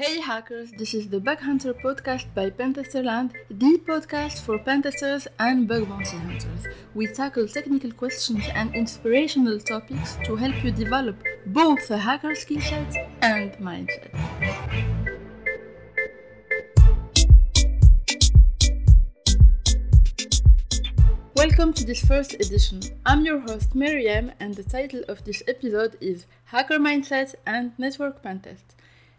Hey hackers, this is the Bug Hunter podcast by Pentesterland, the podcast for pentesters and bug bounty hunters. We tackle technical questions and inspirational topics to help you develop both a hacker skill set and mindset. Welcome to this first edition. I'm your host Miriam, and the title of this episode is Hacker Mindset and Network Pentest.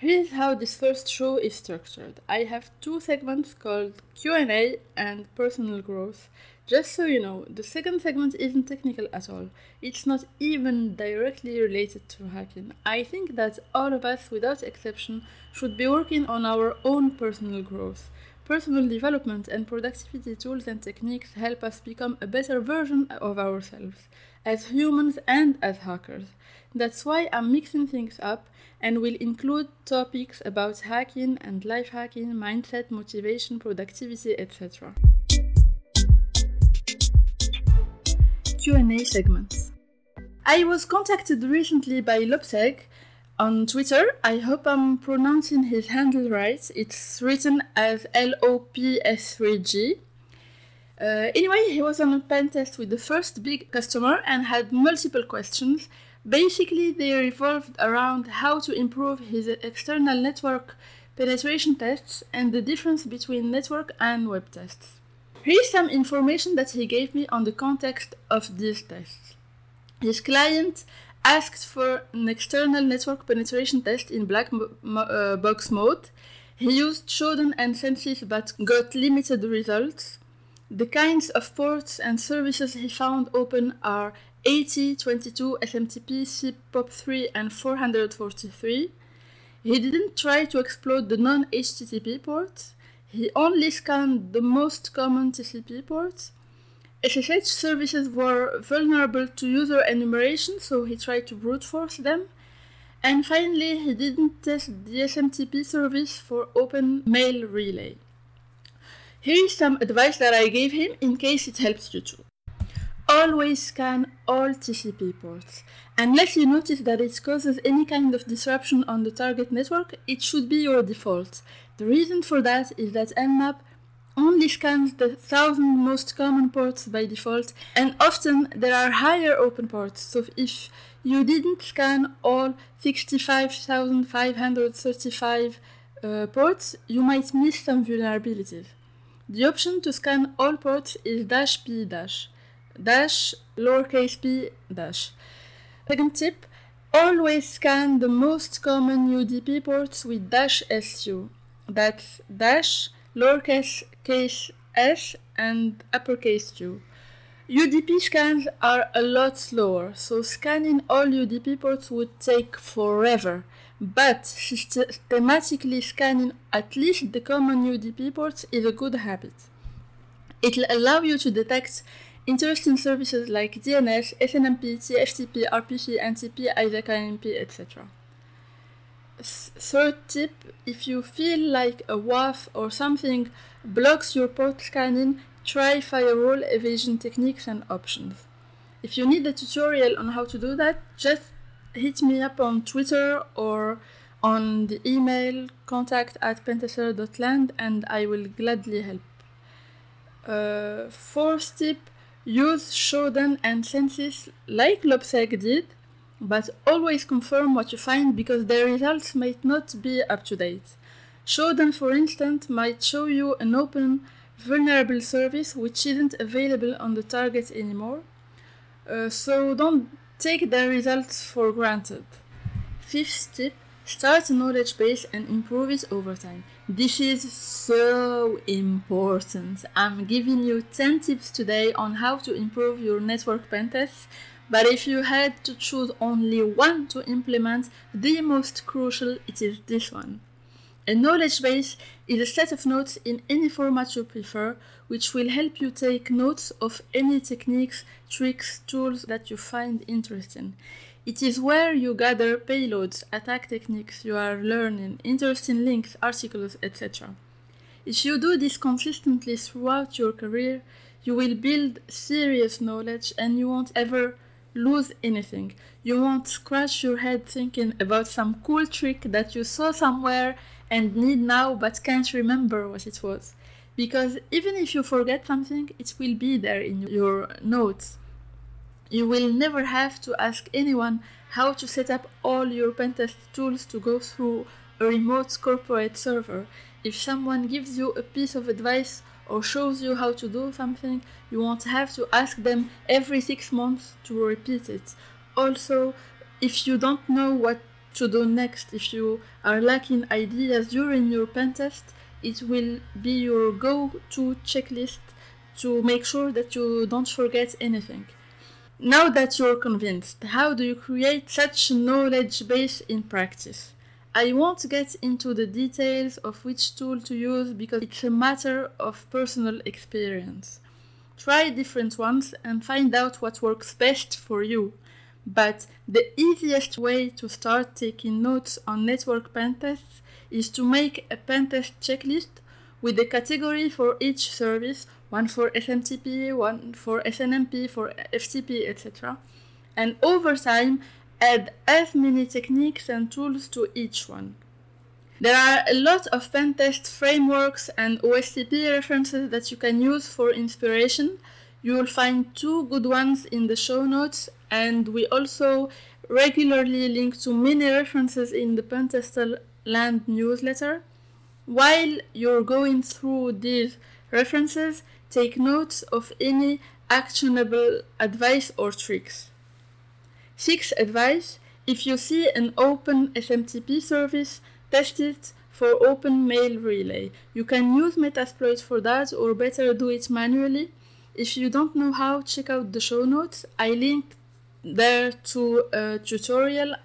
Here's how this first show is structured. I have two segments called Q&A and personal growth. Just so you know, the second segment isn't technical at all. It's not even directly related to hacking. I think that all of us, without exception, should be working on our own personal growth. Personal development and productivity tools and techniques help us become a better version of ourselves, as humans and as hackers. That's why I'm mixing things up and will include topics about hacking and life hacking, mindset, motivation, productivity, etc. Q&A segments. I was contacted recently by Lopseg on Twitter. I hope I'm pronouncing his handle right. It's written as L O P S 3 G. Uh, anyway, he was on a pen test with the first big customer and had multiple questions Basically, they revolved around how to improve his external network penetration tests and the difference between network and web tests. Here's some information that he gave me on the context of these tests. His client asked for an external network penetration test in black mo- uh, box mode. He used Shodan and Censys but got limited results. The kinds of ports and services he found open are 80, 22, SMTP, CPOP3, and 443. He didn't try to exploit the non HTTP ports, he only scanned the most common TCP ports. SSH services were vulnerable to user enumeration, so he tried to brute force them. And finally, he didn't test the SMTP service for open mail relay. Here is some advice that I gave him in case it helps you too. Always scan all TCP ports. Unless you notice that it causes any kind of disruption on the target network, it should be your default. The reason for that is that Nmap only scans the 1000 most common ports by default, and often there are higher open ports. So if you didn't scan all 65,535 uh, ports, you might miss some vulnerabilities. The option to scan all ports is dash p dash dash lowercase p dash. Second tip, always scan the most common UDP ports with dash SU. That's dash lowercase case s and uppercase u. UDP scans are a lot slower, so scanning all UDP ports would take forever. But systematically scanning at least the common UDP ports is a good habit. It'll allow you to detect Interesting services like DNS, SNMP, TFTP, RPC, NTP, ISAKMP, etc. Third tip, if you feel like a WAF or something blocks your port scanning, try firewall evasion techniques and options. If you need a tutorial on how to do that, just hit me up on Twitter or on the email contact at pentester.land and I will gladly help. Uh, fourth tip, Use Shodan and Censys like Lopseg did, but always confirm what you find because the results might not be up to date. Shodan, for instance, might show you an open vulnerable service which isn't available on the target anymore, uh, so don't take the results for granted. Fifth tip Start a knowledge base and improve it over time. This is so important. I'm giving you 10 tips today on how to improve your network pentests, but if you had to choose only one to implement, the most crucial, it is this one. A knowledge base is a set of notes in any format you prefer, which will help you take notes of any techniques, tricks, tools that you find interesting. It is where you gather payloads, attack techniques you are learning, interesting links, articles, etc. If you do this consistently throughout your career, you will build serious knowledge and you won't ever lose anything. You won't scratch your head thinking about some cool trick that you saw somewhere and need now but can't remember what it was. Because even if you forget something, it will be there in your notes. You will never have to ask anyone how to set up all your pentest tools to go through a remote corporate server. If someone gives you a piece of advice or shows you how to do something, you won't have to ask them every six months to repeat it. Also, if you don't know what to do next, if you are lacking ideas during your pentest, it will be your go to checklist to make sure that you don't forget anything. Now that you're convinced, how do you create such knowledge base in practice? I won't get into the details of which tool to use because it's a matter of personal experience. Try different ones and find out what works best for you. But the easiest way to start taking notes on network pentests is to make a pentest checklist with a category for each service one for SMTP, one for SNMP, for FTP, etc. And over time, add as many techniques and tools to each one. There are a lot of pentest frameworks and OSTP references that you can use for inspiration. You will find two good ones in the show notes, and we also regularly link to many references in the Pentester Land newsletter. While you're going through these references, take notes of any actionable advice or tricks. Sixth advice if you see an open SMTP service, test it for open mail relay. You can use Metasploit for that or better do it manually. If you don't know how, check out the show notes. I linked there to a tutorial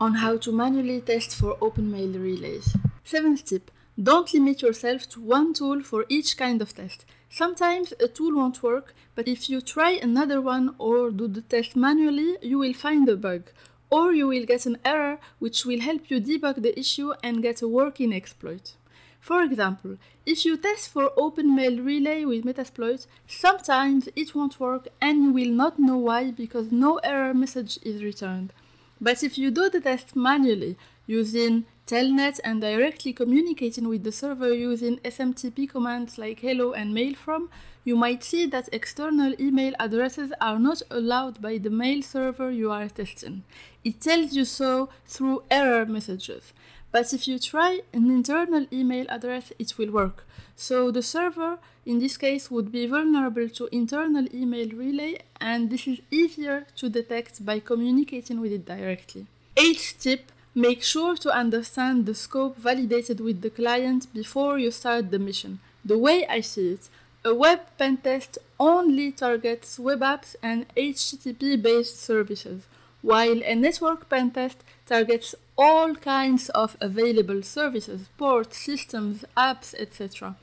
on how to manually test for open mail relays. Seventh tip don't limit yourself to one tool for each kind of test. Sometimes a tool won't work, but if you try another one or do the test manually, you will find a bug. Or you will get an error which will help you debug the issue and get a working exploit. For example, if you test for OpenMail Relay with Metasploit, sometimes it won't work and you will not know why because no error message is returned. But if you do the test manually using telnet and directly communicating with the server using SMTP commands like hello and mail from, you might see that external email addresses are not allowed by the mail server you are testing. It tells you so through error messages. But if you try an internal email address, it will work. So the server, in this case, would be vulnerable to internal email relay, and this is easier to detect by communicating with it directly. Eighth tip Make sure to understand the scope validated with the client before you start the mission. The way I see it, a web pen test only targets web apps and HTTP based services, while a network pen test targets all kinds of available services, ports, systems, apps, etc.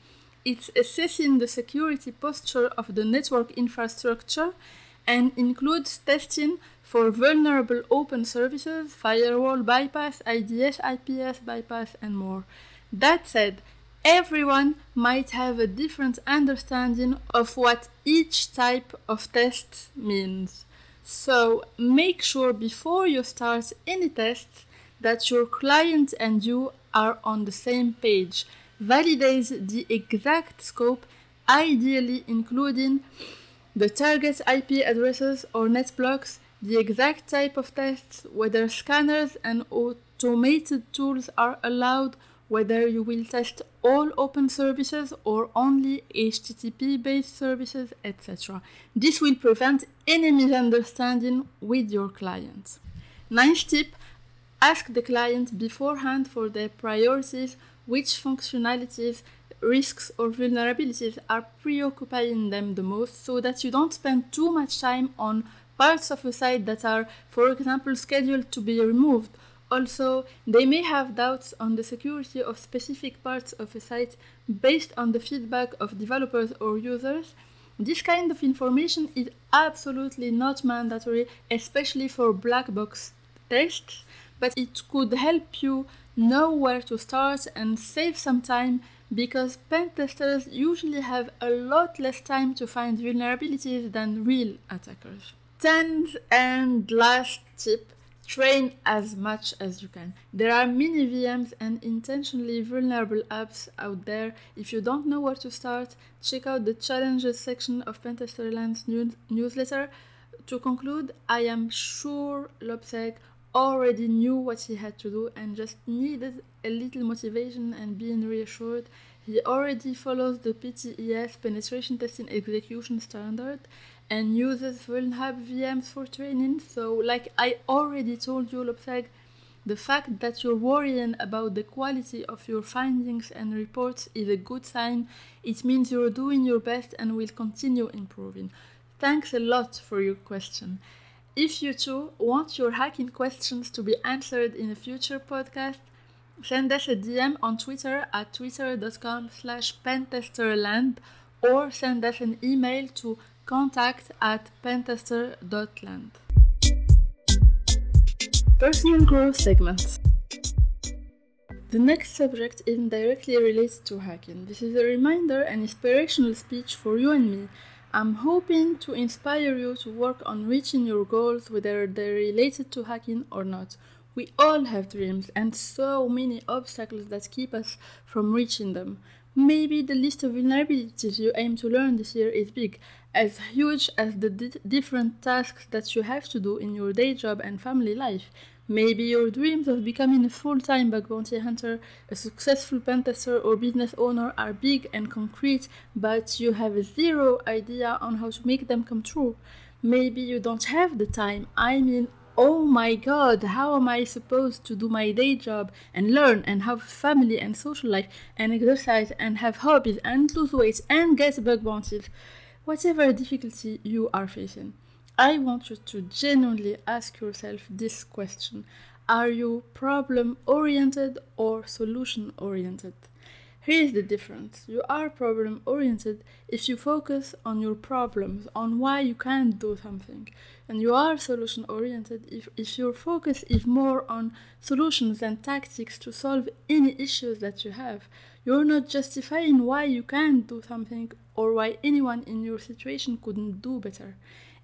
It's assessing the security posture of the network infrastructure and includes testing for vulnerable open services, firewall bypass, IDS, IPS bypass, and more. That said, everyone might have a different understanding of what each type of test means. So make sure before you start any tests that your client and you are on the same page. Validate the exact scope, ideally including the target IP addresses or net blocks, the exact type of tests, whether scanners and automated tools are allowed, whether you will test all open services or only HTTP based services, etc. This will prevent any misunderstanding with your client. Ninth tip ask the client beforehand for their priorities, which functionalities risks or vulnerabilities are preoccupying them the most so that you don't spend too much time on parts of a site that are, for example, scheduled to be removed. Also, they may have doubts on the security of specific parts of a site based on the feedback of developers or users. This kind of information is absolutely not mandatory, especially for black box tests, but it could help you know where to start and save some time because pen testers usually have a lot less time to find vulnerabilities than real attackers. Tenth and last tip Train as much as you can. There are many VMs and intentionally vulnerable apps out there. If you don't know where to start, check out the challenges section of Pentesterland's news- newsletter. To conclude, I am sure Lobsec already knew what he had to do and just needed a little motivation and being reassured. He already follows the PTES penetration testing execution standard and uses Vulnhub VMs for training. So, like I already told you, Lobseg, the fact that you're worrying about the quality of your findings and reports is a good sign. It means you're doing your best and will continue improving. Thanks a lot for your question. If you too want your hacking questions to be answered in a future podcast, send us a DM on Twitter at twitter.com slash pentesterland or send us an email to contact at pentester.land. Personal growth segments. The next subject isn't directly related to hacking. This is a reminder and inspirational speech for you and me. I'm hoping to inspire you to work on reaching your goals, whether they're related to hacking or not. We all have dreams and so many obstacles that keep us from reaching them. Maybe the list of vulnerabilities you aim to learn this year is big, as huge as the di- different tasks that you have to do in your day job and family life. Maybe your dreams of becoming a full time bug bounty hunter, a successful pentester, or business owner are big and concrete, but you have zero idea on how to make them come true. Maybe you don't have the time. I mean, oh my god, how am I supposed to do my day job and learn and have family and social life and exercise and have hobbies and lose weight and get bug bounties? Whatever difficulty you are facing, I want you to genuinely ask yourself this question Are you problem oriented or solution oriented? Here is the difference. You are problem oriented if you focus on your problems, on why you can't do something. And you are solution oriented if, if your focus is more on solutions and tactics to solve any issues that you have. You're not justifying why you can't do something or why anyone in your situation couldn't do better.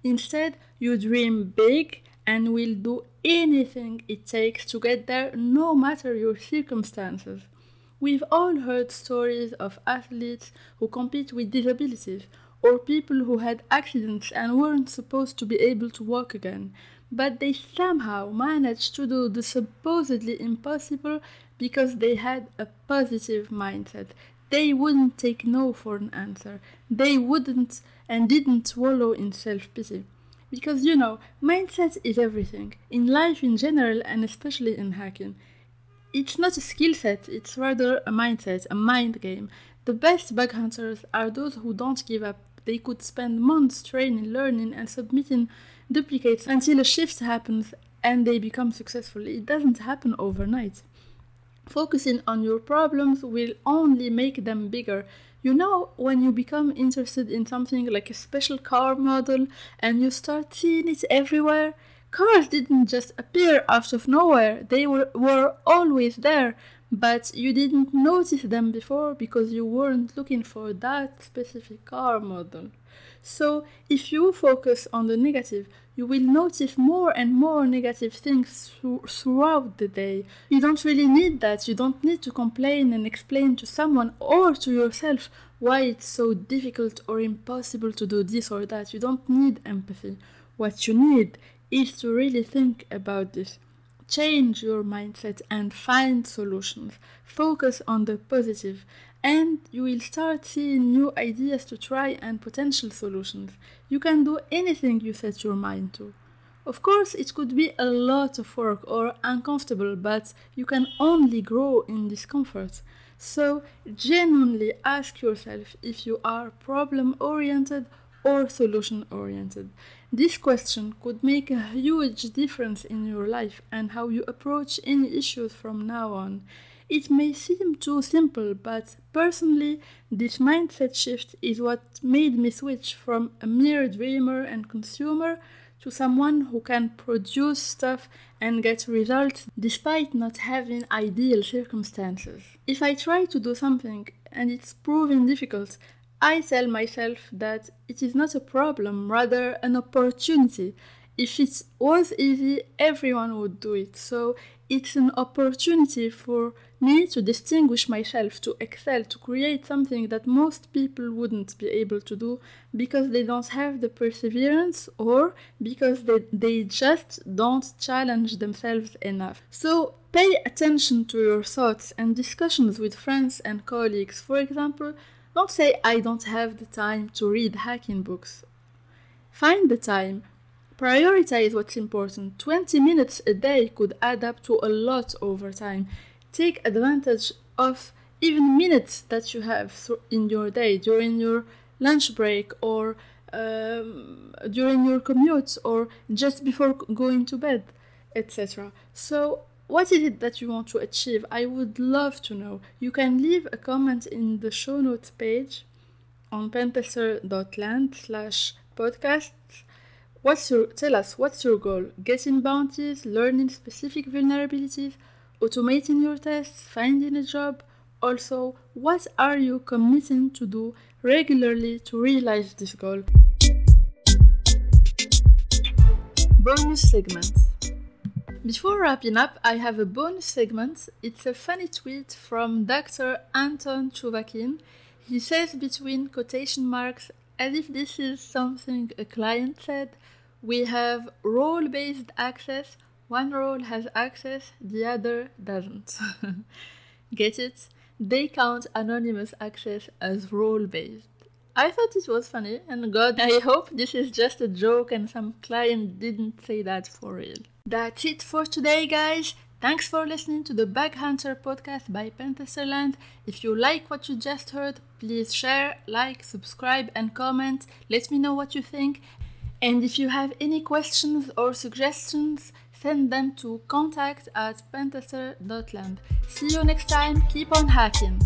Instead, you dream big and will do anything it takes to get there, no matter your circumstances. We've all heard stories of athletes who compete with disabilities or people who had accidents and weren't supposed to be able to walk again, but they somehow managed to do the supposedly impossible because they had a positive mindset. They wouldn't take no for an answer. They wouldn't and didn't wallow in self pity. Because you know, mindset is everything, in life in general and especially in hacking. It's not a skill set, it's rather a mindset, a mind game. The best bug hunters are those who don't give up. They could spend months training, learning, and submitting duplicates until a shift happens and they become successful. It doesn't happen overnight. Focusing on your problems will only make them bigger. You know, when you become interested in something like a special car model and you start seeing it everywhere, cars didn't just appear out of nowhere, they were, were always there, but you didn't notice them before because you weren't looking for that specific car model. So, if you focus on the negative, you will notice more and more negative things through, throughout the day. You don't really need that. You don't need to complain and explain to someone or to yourself why it's so difficult or impossible to do this or that. You don't need empathy. What you need is to really think about this. Change your mindset and find solutions. Focus on the positive and you will start seeing new ideas to try and potential solutions. You can do anything you set your mind to. Of course, it could be a lot of work or uncomfortable, but you can only grow in discomfort. So, genuinely ask yourself if you are problem oriented or solution oriented. This question could make a huge difference in your life and how you approach any issues from now on. It may seem too simple, but personally, this mindset shift is what made me switch from a mere dreamer and consumer to someone who can produce stuff and get results despite not having ideal circumstances. If I try to do something and it's proving difficult, I tell myself that it is not a problem, rather an opportunity. if it was easy, everyone would do it. So it's an opportunity for me to distinguish myself, to excel, to create something that most people wouldn't be able to do because they don't have the perseverance or because they, they just don't challenge themselves enough. So pay attention to your thoughts and discussions with friends and colleagues. For example, don't say, I don't have the time to read hacking books. Find the time. Prioritize what's important. 20 minutes a day could add up to a lot over time take advantage of even minutes that you have in your day during your lunch break or um, during your commute or just before going to bed, etc. So, what is it that you want to achieve? I would love to know. You can leave a comment in the show notes page on pentester.land slash podcasts. What's your tell us what's your goal? Getting bounties, learning specific vulnerabilities, automating your tests, finding a job. Also, what are you committing to do regularly to realize this goal? Bonus segment. Before wrapping up, I have a bonus segment. It's a funny tweet from Dr. Anton Chuvakin. He says between quotation marks, as if this is something a client said, we have role based access one role has access, the other doesn't. Get it? They count anonymous access as role based. I thought it was funny, and God, I hope this is just a joke and some client didn't say that for real. That's it for today, guys. Thanks for listening to the Bug Hunter podcast by Pentesterland. If you like what you just heard, please share, like, subscribe, and comment. Let me know what you think. And if you have any questions or suggestions, send them to contact at pentester.land. See you next time, keep on hacking!